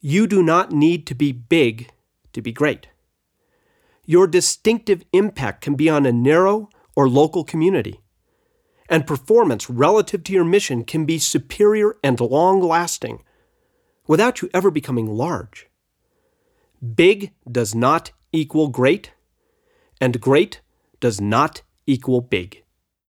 You do not need to be big to be great. Your distinctive impact can be on a narrow or local community, and performance relative to your mission can be superior and long lasting without you ever becoming large. Big does not equal great, and great does not equal big.